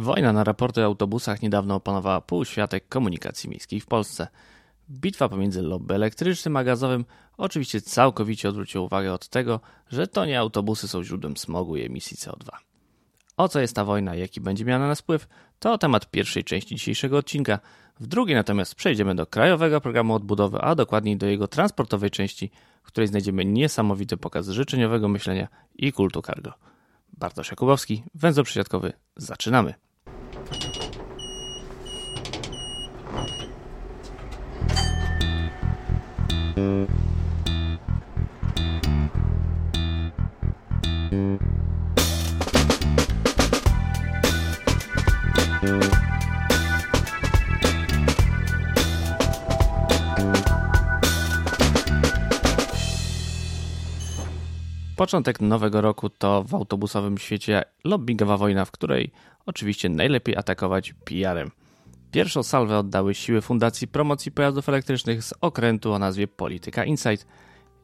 Wojna na raporty o autobusach niedawno opanowała półświatek komunikacji miejskiej w Polsce. Bitwa pomiędzy lobby elektrycznym a gazowym oczywiście całkowicie odwróciła uwagę od tego, że to nie autobusy są źródłem smogu i emisji CO2. O co jest ta wojna i jaki będzie miała na nas wpływ, to temat pierwszej części dzisiejszego odcinka. W drugiej natomiast przejdziemy do krajowego programu odbudowy, a dokładniej do jego transportowej części, w której znajdziemy niesamowity pokaz życzeniowego myślenia i kultu cargo. Bartosz Jakubowski, węzeł przesiadkowy. Zaczynamy. Początek nowego roku to w autobusowym świecie lobbyingowa wojna, w której oczywiście najlepiej atakować PR-em. Pierwszą salwę oddały siły Fundacji Promocji Pojazdów Elektrycznych z okrętu o nazwie Polityka Insight.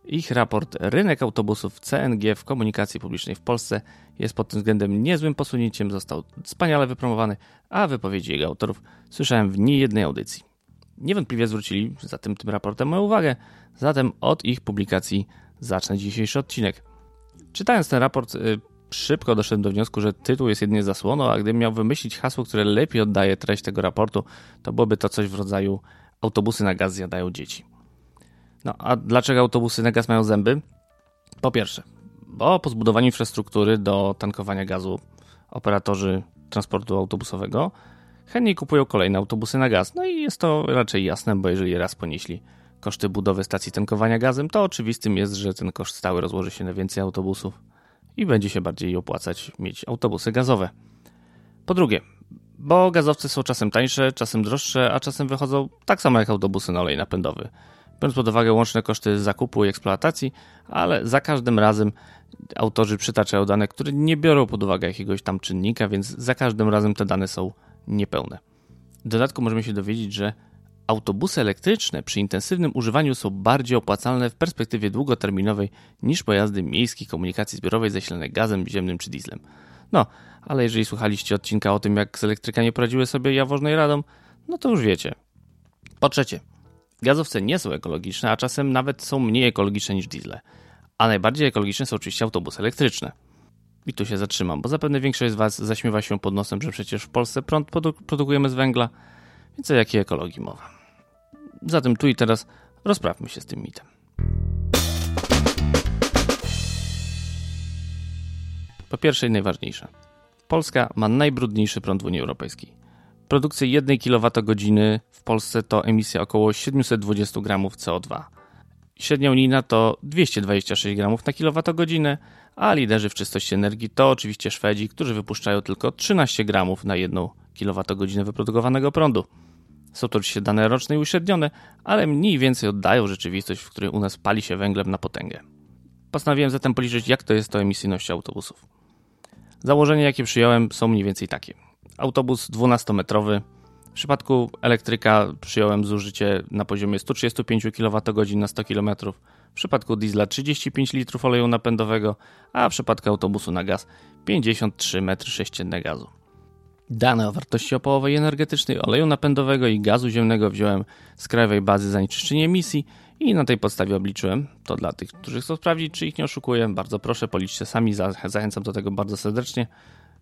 Ich raport Rynek autobusów CNG w komunikacji publicznej w Polsce jest pod tym względem niezłym posunięciem, został wspaniale wypromowany, a wypowiedzi jego autorów słyszałem w niejednej audycji. Niewątpliwie zwrócili zatem tym raportem moją uwagę, zatem od ich publikacji zacznę dzisiejszy odcinek. Czytając ten raport, y, szybko doszedłem do wniosku, że tytuł jest jedynie zasłoną, a gdybym miał wymyślić hasło, które lepiej oddaje treść tego raportu, to byłoby to coś w rodzaju autobusy na gaz zjadają dzieci. No a dlaczego autobusy na gaz mają zęby? Po pierwsze, bo po zbudowaniu infrastruktury do tankowania gazu operatorzy transportu autobusowego chętniej kupują kolejne autobusy na gaz. No i jest to raczej jasne, bo jeżeli raz ponieśli koszty budowy stacji tankowania gazem, to oczywistym jest, że ten koszt stały rozłoży się na więcej autobusów i będzie się bardziej opłacać mieć autobusy gazowe. Po drugie, bo gazowce są czasem tańsze, czasem droższe, a czasem wychodzą tak samo jak autobusy na olej napędowy. Biorąc pod uwagę łączne koszty zakupu i eksploatacji, ale za każdym razem autorzy przytaczają dane, które nie biorą pod uwagę jakiegoś tam czynnika, więc za każdym razem te dane są niepełne. W dodatku możemy się dowiedzieć, że Autobusy elektryczne przy intensywnym używaniu są bardziej opłacalne w perspektywie długoterminowej niż pojazdy miejskiej komunikacji zbiorowej zasilane gazem ziemnym czy dieslem. No, ale jeżeli słuchaliście odcinka o tym, jak z elektrykami poradziły sobie Jaworzno i Radom, no to już wiecie. Po trzecie, gazowce nie są ekologiczne, a czasem nawet są mniej ekologiczne niż diesle. A najbardziej ekologiczne są oczywiście autobusy elektryczne. I tu się zatrzymam, bo zapewne większość z Was zaśmiewa się pod nosem, że przecież w Polsce prąd produkujemy z węgla, więc o jakiej ekologii mowa? Zatem tu i teraz rozprawmy się z tym mitem. Po pierwsze i najważniejsze. Polska ma najbrudniejszy prąd w Unii Europejskiej. Produkcja 1 kWh w Polsce to emisja około 720 g CO2. Średnia unijna to 226 g na kWh, a liderzy w czystości energii to oczywiście Szwedzi, którzy wypuszczają tylko 13 g na 1 kWh wyprodukowanego prądu. Są to oczywiście dane roczne i uśrednione, ale mniej więcej oddają rzeczywistość, w której u nas pali się węglem na potęgę. Postanowiłem zatem policzyć, jak to jest to emisyjność autobusów. Założenia, jakie przyjąłem, są mniej więcej takie. Autobus 12-metrowy. W przypadku elektryka przyjąłem zużycie na poziomie 135 kWh na 100 km, w przypadku diesla 35 litrów oleju napędowego, a w przypadku autobusu na gaz 53 m3 gazu. Dane o wartości opołowej energetycznej oleju napędowego i gazu ziemnego wziąłem z krajowej bazy zanieczyszczeń emisji i na tej podstawie obliczyłem. To dla tych, którzy chcą sprawdzić, czy ich nie oszukuję. Bardzo proszę, policzcie sami, zachęcam do tego bardzo serdecznie,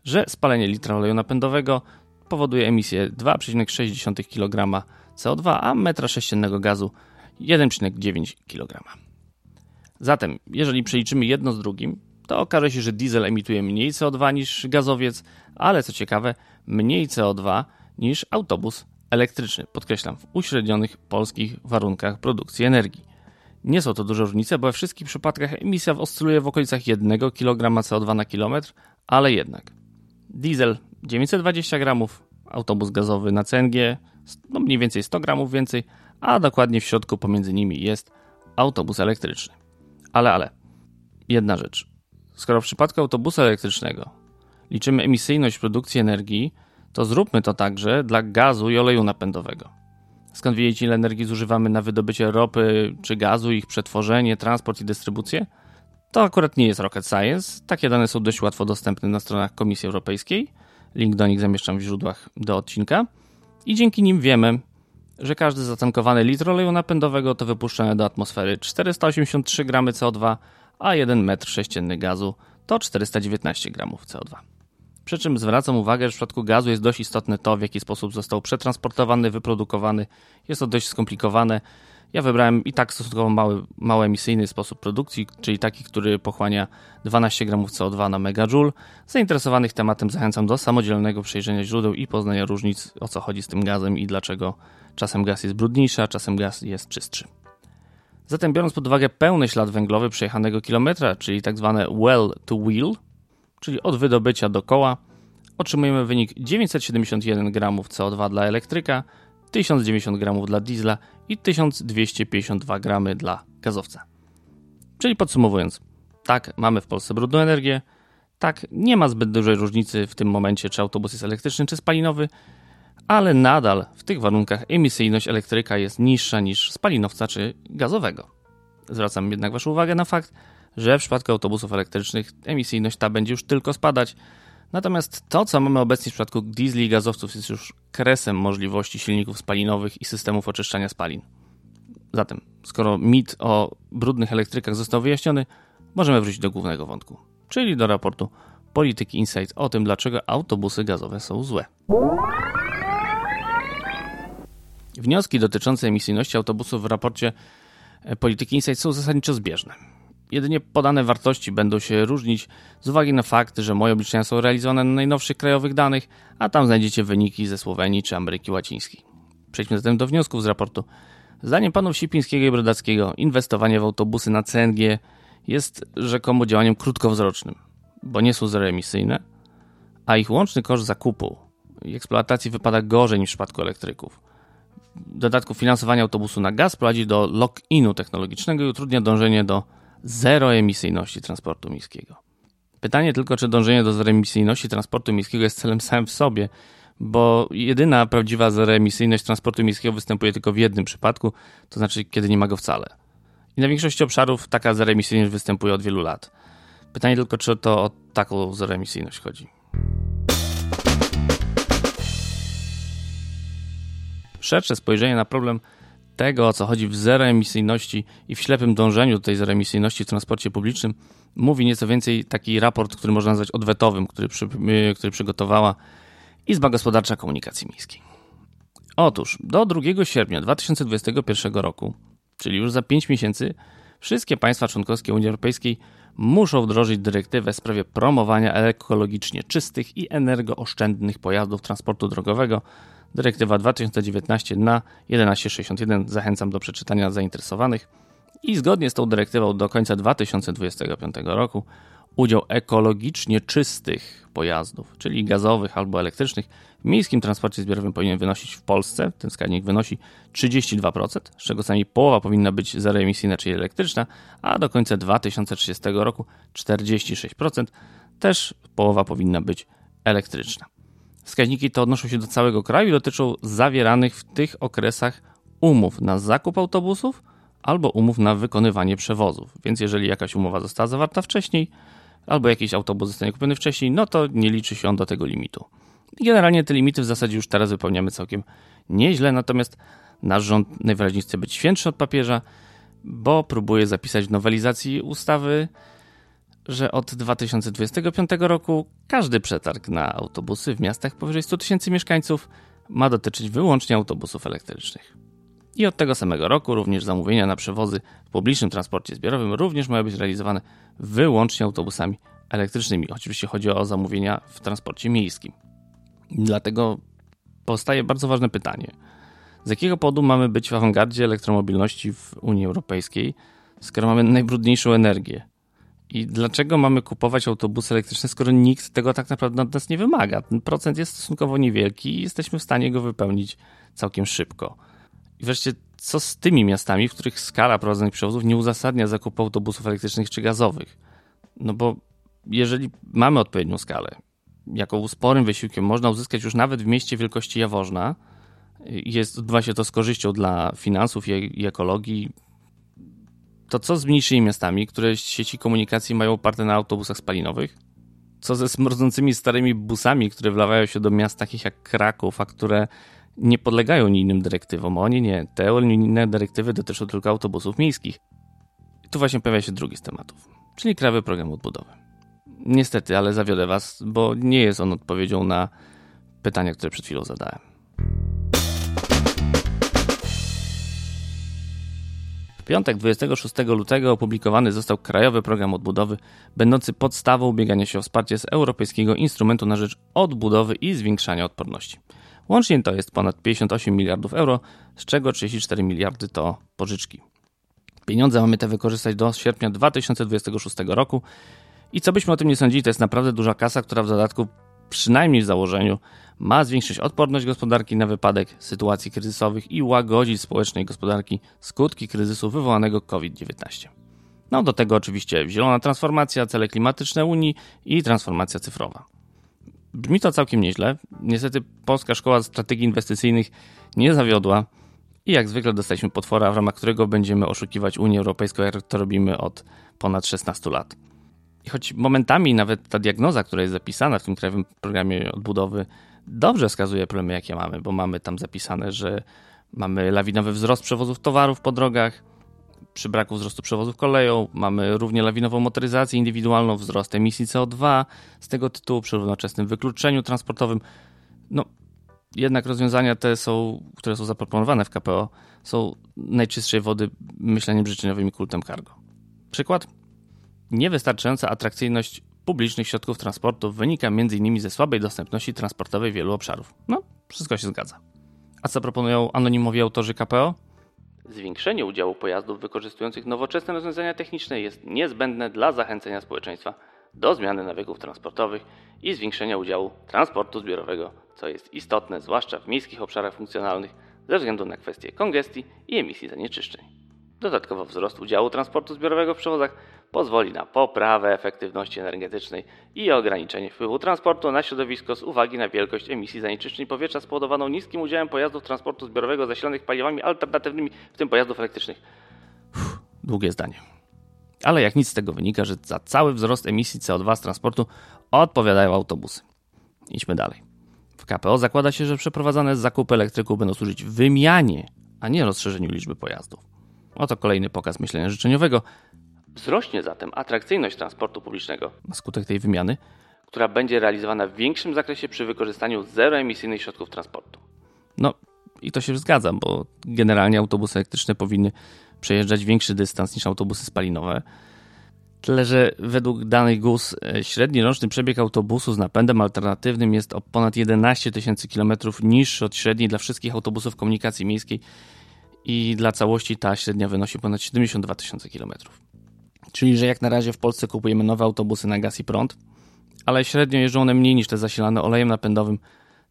że spalenie litra oleju napędowego powoduje emisję 2,6 kg CO2, a metra sześciennego gazu 1,9 kg. Zatem, jeżeli przeliczymy jedno z drugim, to okaże się, że diesel emituje mniej CO2 niż gazowiec, ale co ciekawe, mniej CO2 niż autobus elektryczny. Podkreślam, w uśrednionych polskich warunkach produkcji energii. Nie są to duże różnice, bo we wszystkich przypadkach emisja oscyluje w okolicach 1 kg CO2 na kilometr, ale jednak. Diesel 920 gramów, autobus gazowy na CNG no mniej więcej 100 gramów więcej, a dokładnie w środku pomiędzy nimi jest autobus elektryczny. Ale, ale, jedna rzecz. Skoro w przypadku autobusu elektrycznego liczymy emisyjność produkcji energii, to zróbmy to także dla gazu i oleju napędowego. Skąd wiedzieć, ile energii zużywamy na wydobycie ropy czy gazu, ich przetworzenie, transport i dystrybucję? To akurat nie jest rocket science. Takie dane są dość łatwo dostępne na stronach Komisji Europejskiej. Link do nich zamieszczam w źródłach do odcinka. I dzięki nim wiemy, że każdy zatankowany litr oleju napędowego to wypuszczone do atmosfery 483 gramy CO2, a 1 metr sześcienny gazu to 419 gramów CO2. Przy czym zwracam uwagę, że w przypadku gazu jest dość istotne to, w jaki sposób został przetransportowany, wyprodukowany. Jest to dość skomplikowane. Ja wybrałem i tak stosunkowo mały, mało emisyjny sposób produkcji, czyli taki, który pochłania 12 gramów CO2 na megajoule. Zainteresowanych tematem zachęcam do samodzielnego przejrzenia źródeł i poznania różnic, o co chodzi z tym gazem i dlaczego czasem gaz jest brudniejszy, a czasem gaz jest czystszy. Zatem biorąc pod uwagę pełny ślad węglowy przejechanego kilometra, czyli tak zwane well to wheel, czyli od wydobycia do koła, otrzymujemy wynik 971 gramów CO2 dla elektryka, 1090 gramów dla diesla i 1252 gramy dla gazowca. Czyli podsumowując, tak, mamy w Polsce brudną energię, tak, nie ma zbyt dużej różnicy w tym momencie, czy autobus jest elektryczny, czy spalinowy, ale nadal w tych warunkach emisyjność elektryka jest niższa niż spalinowca czy gazowego. Zwracam jednak Waszą uwagę na fakt, że w przypadku autobusów elektrycznych emisyjność ta będzie już tylko spadać, natomiast to, co mamy obecnie w przypadku diesli i gazowców, jest już kresem możliwości silników spalinowych i systemów oczyszczania spalin. Zatem, skoro mit o brudnych elektrykach został wyjaśniony, możemy wrócić do głównego wątku, czyli do raportu Polityki Insight o tym, dlaczego autobusy gazowe są złe. Wnioski dotyczące emisyjności autobusów w raporcie Polityki Insight są zasadniczo zbieżne. Jedynie podane wartości będą się różnić z uwagi na fakt, że moje obliczenia są realizowane na najnowszych krajowych danych, a tam znajdziecie wyniki ze Słowenii czy Ameryki Łacińskiej. Przejdźmy zatem do wniosków z raportu. Zdaniem panów Sipińskiego i Brodackiego inwestowanie w autobusy na CNG jest rzekomo działaniem krótkowzrocznym, bo nie są zeroemisyjne, a ich łączny koszt zakupu i eksploatacji wypada gorzej niż w przypadku elektryków dodatku finansowania autobusu na gaz prowadzi do lock-inu technologicznego i utrudnia dążenie do zeroemisyjności transportu miejskiego. Pytanie tylko, czy dążenie do zeroemisyjności transportu miejskiego jest celem samym w sobie, bo jedyna prawdziwa zeroemisyjność transportu miejskiego występuje tylko w jednym przypadku, to znaczy kiedy nie ma go wcale. I na większości obszarów taka zeroemisyjność występuje od wielu lat. Pytanie tylko, czy to o taką zeroemisyjność chodzi. szersze spojrzenie na problem tego, o co chodzi w zeroemisyjności i w ślepym dążeniu do tej zeroemisyjności w transporcie publicznym, mówi nieco więcej taki raport, który można nazwać odwetowym, który, przy, y, który przygotowała Izba Gospodarcza Komunikacji Miejskiej. Otóż do 2 sierpnia 2021 roku, czyli już za 5 miesięcy, wszystkie państwa członkowskie Unii Europejskiej muszą wdrożyć dyrektywę w sprawie promowania ekologicznie czystych i energooszczędnych pojazdów transportu drogowego dyrektywa 2019 na 1161. Zachęcam do przeczytania zainteresowanych. I zgodnie z tą dyrektywą do końca 2025 roku udział ekologicznie czystych pojazdów, czyli gazowych albo elektrycznych, w miejskim transporcie zbiorowym powinien wynosić w Polsce, ten wskaźnik wynosi 32%, z czego co najmniej połowa powinna być zeroemisyjna, czyli elektryczna, a do końca 2030 roku 46%, też połowa powinna być elektryczna. Wskaźniki te odnoszą się do całego kraju i dotyczą zawieranych w tych okresach umów na zakup autobusów albo umów na wykonywanie przewozów. Więc jeżeli jakaś umowa została zawarta wcześniej, albo jakiś autobus zostanie kupiony wcześniej, no to nie liczy się on do tego limitu. Generalnie te limity w zasadzie już teraz wypełniamy całkiem nieźle, natomiast nasz rząd najwyraźniej chce być świętszy od papieża, bo próbuje zapisać w nowelizacji ustawy że od 2025 roku każdy przetarg na autobusy w miastach powyżej 100 tysięcy mieszkańców ma dotyczyć wyłącznie autobusów elektrycznych. I od tego samego roku również zamówienia na przewozy w publicznym transporcie zbiorowym również mają być realizowane wyłącznie autobusami elektrycznymi. Oczywiście chodzi o zamówienia w transporcie miejskim. Dlatego powstaje bardzo ważne pytanie. Z jakiego powodu mamy być w awangardzie elektromobilności w Unii Europejskiej, skoro mamy najbrudniejszą energię? I dlaczego mamy kupować autobusy elektryczne, skoro nikt tego tak naprawdę od nas nie wymaga? Ten procent jest stosunkowo niewielki i jesteśmy w stanie go wypełnić całkiem szybko. I wreszcie, co z tymi miastami, w których skala prowadzonych przewozów nie uzasadnia zakupu autobusów elektrycznych czy gazowych? No bo jeżeli mamy odpowiednią skalę, jaką sporym wysiłkiem można uzyskać już nawet w mieście wielkości Jaworzna, jest, odbywa się to z korzyścią dla finansów i, ekologii, to co z mniejszymi miastami, które sieci komunikacji mają oparte na autobusach spalinowych? co ze smrodzącymi starymi busami, które wlawają się do miast takich jak Kraków, a które nie podlegają unijnym dyrektywom. Oni nie. Te unijne dyrektywy dotyczą tylko autobusów miejskich. I tu właśnie pojawia się drugi z tematów, czyli Krajowy Program Odbudowy. Niestety, ale zawiodę Was, bo nie jest on odpowiedzią na pytania, które przed chwilą zadałem. Piątek 26 lutego opublikowany został Krajowy Program Odbudowy, będący podstawą ubiegania się o wsparcie z Europejskiego Instrumentu na rzecz Odbudowy i Zwiększania Odporności. Łącznie to jest ponad 58 miliardów euro, z czego 34 miliardy to pożyczki. Pieniądze mamy te wykorzystać do sierpnia 2026 roku i co byśmy o tym nie sądzili, to jest naprawdę duża kasa, która w dodatku, przynajmniej w założeniu, ma zwiększyć odporność gospodarki na wypadek sytuacji kryzysowych i łagodzić społecznej gospodarki skutki kryzysu wywołanego COVID-19. No do tego oczywiście zielona transformacja, cele klimatyczne Unii i transformacja cyfrowa. Brzmi to całkiem nieźle. Niestety Polska Szkoła Strategii Inwestycyjnych nie zawiodła i jak zwykle dostaliśmy potwora, w ramach którego będziemy oszukiwać Unię Europejską, jak to robimy od ponad 16 lat. I choć momentami nawet ta diagnoza, która jest zapisana w tym krajowym programie odbudowy, dobrze wskazuje problemy, jakie mamy, bo mamy tam zapisane, że mamy lawinowy wzrost przewozów towarów po drogach, przy braku wzrostu przewozów koleją, mamy równie lawinową motoryzację indywidualną, wzrost emisji CO2 z tego tytułu, przy równoczesnym wykluczeniu transportowym. No, jednak rozwiązania te są, które są zaproponowane w KPO, są najczystszej wody myśleniem życzeniowym i kultem cargo. Przykład? Niewystarczająca atrakcyjność publicznych środków transportu wynika m.in. ze słabej dostępności transportowej wielu obszarów. No, wszystko się zgadza. A co proponują anonimowi autorzy KPO? Zwiększenie udziału pojazdów wykorzystujących nowoczesne rozwiązania techniczne jest niezbędne dla zachęcenia społeczeństwa do zmiany nawyków transportowych i zwiększenia udziału transportu zbiorowego, co jest istotne zwłaszcza w miejskich obszarach funkcjonalnych ze względu na kwestie kongestii i emisji zanieczyszczeń. Dodatkowo wzrost udziału transportu zbiorowego w przewozach pozwoli na poprawę efektywności energetycznej i ograniczenie wpływu transportu na środowisko z uwagi na wielkość emisji zanieczyszczeń powietrza spowodowaną niskim udziałem pojazdów transportu zbiorowego zasilanych paliwami alternatywnymi, w tym pojazdów elektrycznych. Uff, długie zdanie. Ale jak nic z tego wynika, że za cały wzrost emisji CO2 z transportu odpowiadają autobusy. Idźmy dalej. W KPO zakłada się, że przeprowadzane zakupy elektryków będą służyć wymianie, a nie rozszerzeniu liczby pojazdów. Oto kolejny pokaz myślenia życzeniowego, Wzrośnie zatem atrakcyjność transportu publicznego na skutek tej wymiany, która będzie realizowana w większym zakresie przy wykorzystaniu zeroemisyjnych środków transportu. No i to się zgadza, bo generalnie autobusy elektryczne powinny przejeżdżać większy dystans niż autobusy spalinowe. Tyle, że według danych GUS e, średni roczny przebieg autobusu z napędem alternatywnym jest o ponad 11 tysięcy kilometrów niższy od średniej dla wszystkich autobusów komunikacji miejskiej i dla całości ta średnia wynosi ponad 72 tysiące kilometrów. Czyli, że jak na razie w Polsce kupujemy nowe autobusy na gaz i prąd, ale średnio jeżdżą one mniej niż te zasilane olejem napędowym,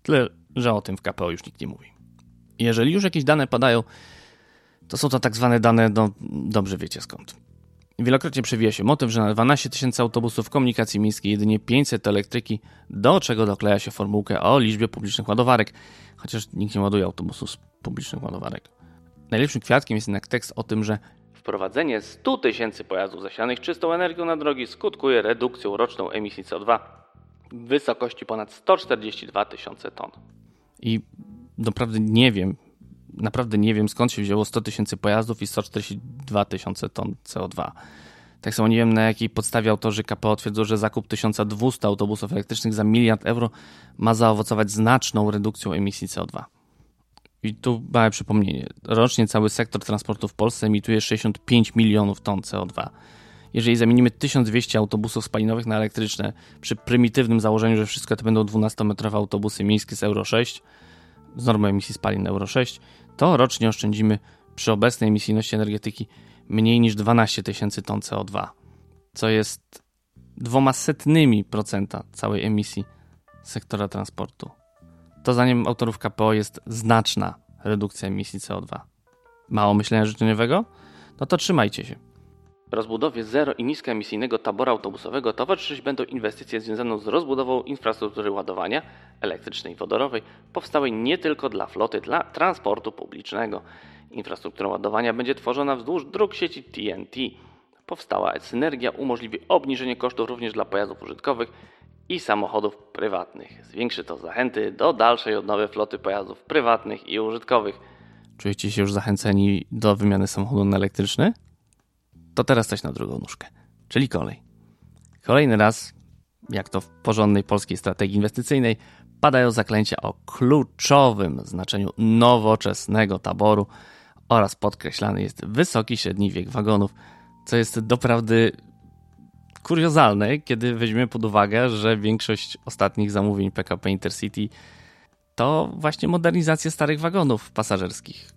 tyle, że o tym w KPO już nikt nie mówi. Jeżeli już jakieś dane padają, to są to tak zwane dane, no dobrze wiecie skąd. Wielokrotnie przewija się motyw, że na 12 tysięcy autobusów komunikacji miejskiej jedynie 500 elektryki, do czego dokleja się formułkę o liczbie publicznych ładowarek, chociaż nikt nie ładuje autobusów z publicznych ładowarek. Najlepszym kwiatkiem jest jednak tekst o tym, że Wprowadzenie 100 tysięcy pojazdów zasilanych czystą energią na drogi skutkuje redukcją roczną emisji CO2 w wysokości ponad 142 tysiące ton. I naprawdę nie wiem, naprawdę nie wiem skąd się wzięło 100 tysięcy pojazdów i 142 tysiące ton CO2. Tak samo nie wiem na jakiej podstawie autorzy KPO twierdzą, że zakup 1200 autobusów elektrycznych za miliard euro ma zaowocować znaczną redukcją emisji CO2. I tu małe przypomnienie. Rocznie cały sektor transportu w Polsce emituje 65 milionów ton CO2. Jeżeli zamienimy 1200 autobusów spalinowych na elektryczne, przy prymitywnym założeniu, że wszystko to będą 12-metrowe autobusy miejskie z Euro 6, z normą emisji spalin Euro 6, to rocznie oszczędzimy przy obecnej emisyjności energetyki mniej niż 12 tysięcy ton CO2, co jest dwoma setnymi procenta całej emisji sektora transportu to zdaniem autorów KPO jest znaczna redukcja emisji CO2. Mało myślenia życzeniowego? No to trzymajcie się. Rozbudowie zero i niskoemisyjnego tabora autobusowego towarzyszyć będą inwestycje związane z rozbudową infrastruktury ładowania elektrycznej i wodorowej, powstałej nie tylko dla floty, dla transportu publicznego. Infrastruktura ładowania będzie tworzona wzdłuż dróg sieci TNT. Powstała synergia umożliwi obniżenie kosztów również dla pojazdów użytkowych i samochodów prywatnych. Zwiększy to zachęty do dalszej odnowy floty pojazdów prywatnych i użytkowych. Czujecie się już zachęceni do wymiany samochodu na elektryczny? To teraz coś na drugą nóżkę, czyli kolej. Kolejny raz, jak to w porządnej polskiej strategii inwestycyjnej, padają zaklęcia o kluczowym znaczeniu nowoczesnego taboru oraz podkreślany jest wysoki średni wiek wagonów, co jest doprawdy kuriozalne, kiedy weźmiemy pod uwagę, że większość ostatnich zamówień PKP Intercity to właśnie modernizacja starych wagonów pasażerskich.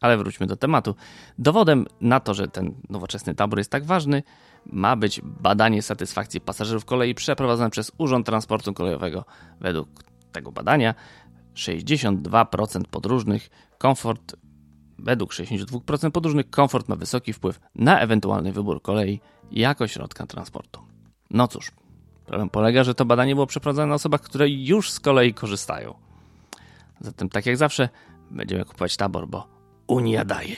Ale wróćmy do tematu. Dowodem na to, że ten nowoczesny tabor jest tak ważny, ma być badanie satysfakcji pasażerów kolei przeprowadzone przez Urząd Transportu Kolejowego. Według tego badania 62% podróżnych komfort według 62% podróżnych komfort ma wysoki wpływ na ewentualny wybór kolei jako środka transportu. No cóż, problem polega, że to badanie było przeprowadzone na osobach, które już z kolei korzystają. Zatem tak jak zawsze będziemy kupować tabor, bo Unia daje.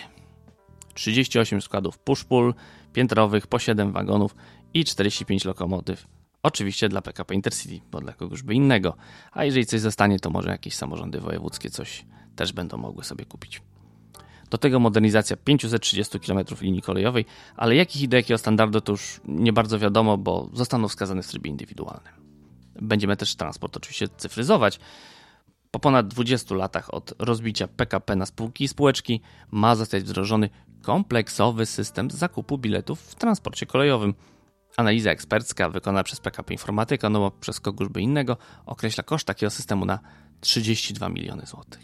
38 składów push-pull, piętrowych, po 7 wagonów i 45 lokomotyw. Oczywiście dla PKP Intercity, bo dla kogoś by innego. A jeżeli coś zostanie, to może jakieś samorządy wojewódzkie coś też będą mogły sobie kupić. Do tego modernizacja 530 km linii kolejowej, ale jakich i do jakiego standardu to już nie bardzo wiadomo, bo zostaną wskazane w trybie indywidualnym. Będziemy też transport oczywiście cyfryzować. Po ponad 20 latach od rozbicia PKP na spółki i spółeczki ma zostać wdrożony kompleksowy system zakupu biletów w transporcie kolejowym. Analiza ekspercka wykonana przez PKP Informatyka, no bo przez kogoś by innego, określa koszt takiego systemu na 32 miliony złotych.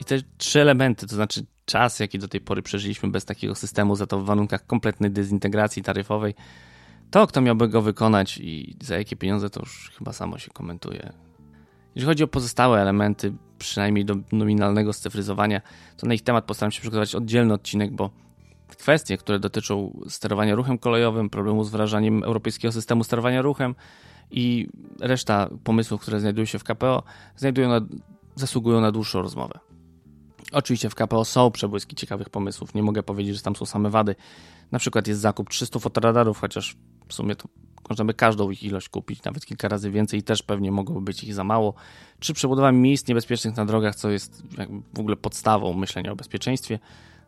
I te trzy elementy, to znaczy czas, jaki do tej pory przeżyliśmy bez takiego systemu, za to w warunkach kompletnej dezintegracji taryfowej, to kto miałby go wykonać i za jakie pieniądze, to już chyba samo się komentuje. Jeżeli chodzi o pozostałe elementy, przynajmniej do nominalnego scyfryzowania, to na ich temat postaram się przygotować oddzielny odcinek, bo kwestie, które dotyczą sterowania ruchem kolejowym, problemu z wdrażaniem europejskiego systemu sterowania ruchem i reszta pomysłów, które znajdują się w KPO, znajdują na, zasługują na dłuższą rozmowę. Oczywiście w KPO są przebłyski ciekawych pomysłów. Nie mogę powiedzieć, że tam są same wady. Na przykład jest zakup 300 fotoradarów, chociaż w sumie to można by każdą ich ilość kupić, nawet kilka razy więcej i też pewnie mogłoby być ich za mało. Czy przebudowa miejsc niebezpiecznych na drogach, co jest w ogóle podstawą myślenia o bezpieczeństwie.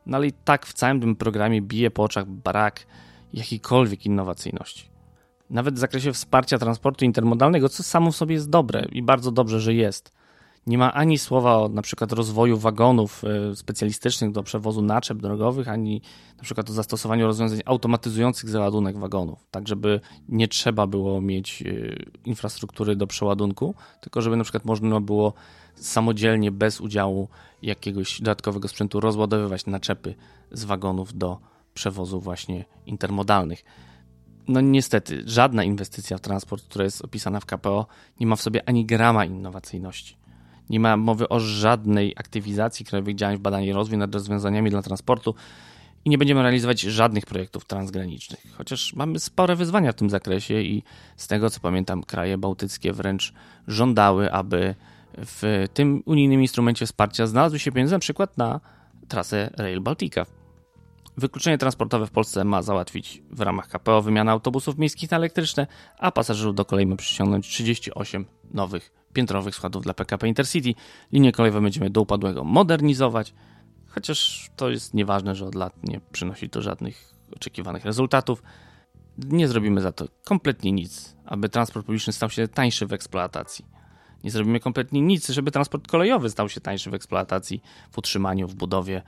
No ale i tak w całym tym programie bije po oczach brak jakiejkolwiek innowacyjności. Nawet w zakresie wsparcia transportu intermodalnego, co samo w sobie jest dobre i bardzo dobrze, że jest nie ma ani słowa o na przykład rozwoju wagonów e, specjalistycznych do przewozu naczep drogowych, ani na przykład o zastosowaniu rozwiązań automatyzujących załadunek wagonów, tak żeby nie trzeba było mieć e, infrastruktury do przeładunku, tylko żeby na przykład można było samodzielnie, bez udziału jakiegoś dodatkowego sprzętu rozładowywać naczepy z wagonów do przewozu właśnie intermodalnych. No niestety, żadna inwestycja w transport, która jest opisana w KPO, nie ma w sobie ani grama innowacyjności. Nie ma mowy o żadnej aktywizacji krajowych działań w badaniu i rozwój nad rozwiązaniami dla transportu i nie będziemy realizować żadnych projektów transgranicznych. Chociaż mamy spore wyzwania w tym zakresie i z tego co pamiętam, kraje bałtyckie wręcz żądały, aby w tym unijnym instrumencie wsparcia znalazły się pieniądze na przykład na trasę Rail Baltica. Wykluczenie transportowe w Polsce ma załatwić w ramach KPO wymiana autobusów miejskich na elektryczne, a pasażerów do kolei ma przyciągnąć 38 nowych piętrowych składów dla PKP Intercity. Linie kolejowe będziemy do upadłego modernizować, chociaż to jest nieważne, że od lat nie przynosi to żadnych oczekiwanych rezultatów. Nie zrobimy za to kompletnie nic, aby transport publiczny stał się tańszy w eksploatacji. Nie zrobimy kompletnie nic, żeby transport kolejowy stał się tańszy w eksploatacji, w utrzymaniu, w budowie.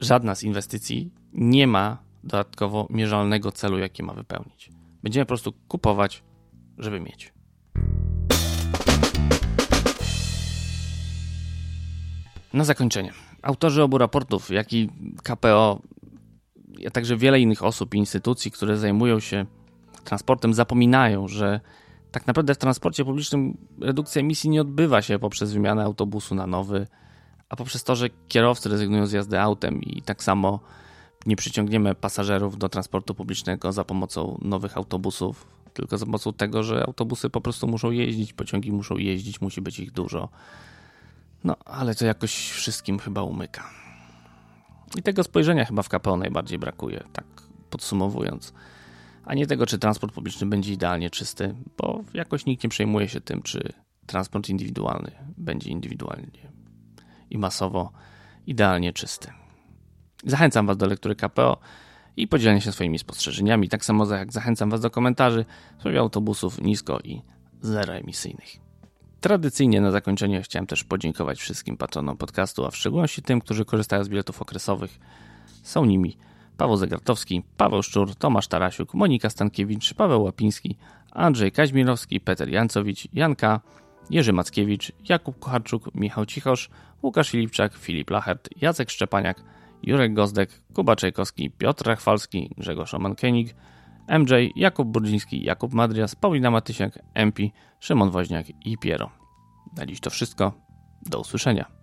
Żadna z inwestycji nie ma dodatkowo mierzalnego celu, jaki ma wypełnić. Będziemy po prostu kupować, żeby mieć. Na zakończenie. Autorzy obu raportów, jak i KPO, a także wiele innych osób i instytucji, które zajmują się transportem, zapominają, że tak naprawdę w transporcie publicznym redukcja emisji nie odbywa się poprzez wymianę autobusu na nowy, a poprzez to, że kierowcy rezygnują z jazdy autem i tak samo nie przyciągniemy pasażerów do transportu publicznego za pomocą nowych autobusów, tylko za pomocą tego, że autobusy po prostu muszą jeździć, pociągi muszą jeździć, musi być ich dużo. No, ale to jakoś wszystkim chyba umyka. I tego spojrzenia chyba w KPO najbardziej brakuje, tak podsumowując. a nie tego, czy transport publiczny będzie idealnie czysty, bo jakoś nikt nie przejmuje się tym, czy transport indywidualny będzie indywidualnie i masowo idealnie czysty. Zachęcam Was do lektury KPO i podzielenia się swoimi spostrzeżeniami, tak samo jak zachęcam Was do komentarzy w sprawie autobusów nisko i zeroemisyjnych. Tradycyjnie na zakończenie chciałem też podziękować wszystkim patronom podcastu, a w szczególności tym, którzy korzystają z biletów okresowych. Są nimi Paweł Zagartowski, Paweł Szczur, Tomasz Tarasiuk, Monika Stankiewicz, Paweł Łapiński, Andrzej Kaźmirowski, Peter Jancowicz, Janka, Jerzy Mackiewicz, Jakub Kocharczuk, Michał Cichosz, Łukasz Filipczak, Filip Lachert, Jacek Szczepaniak, Jurek Gozdek, Kuba Czajkowski, Piotr Rachwalski, Grzegorz Oman-Kenig, MJ, Jakub Burdziński, Jakub Madrias, Paulina Matysiak, MP, Szymon Woźniak i Piero. Na dziś to wszystko. Do usłyszenia.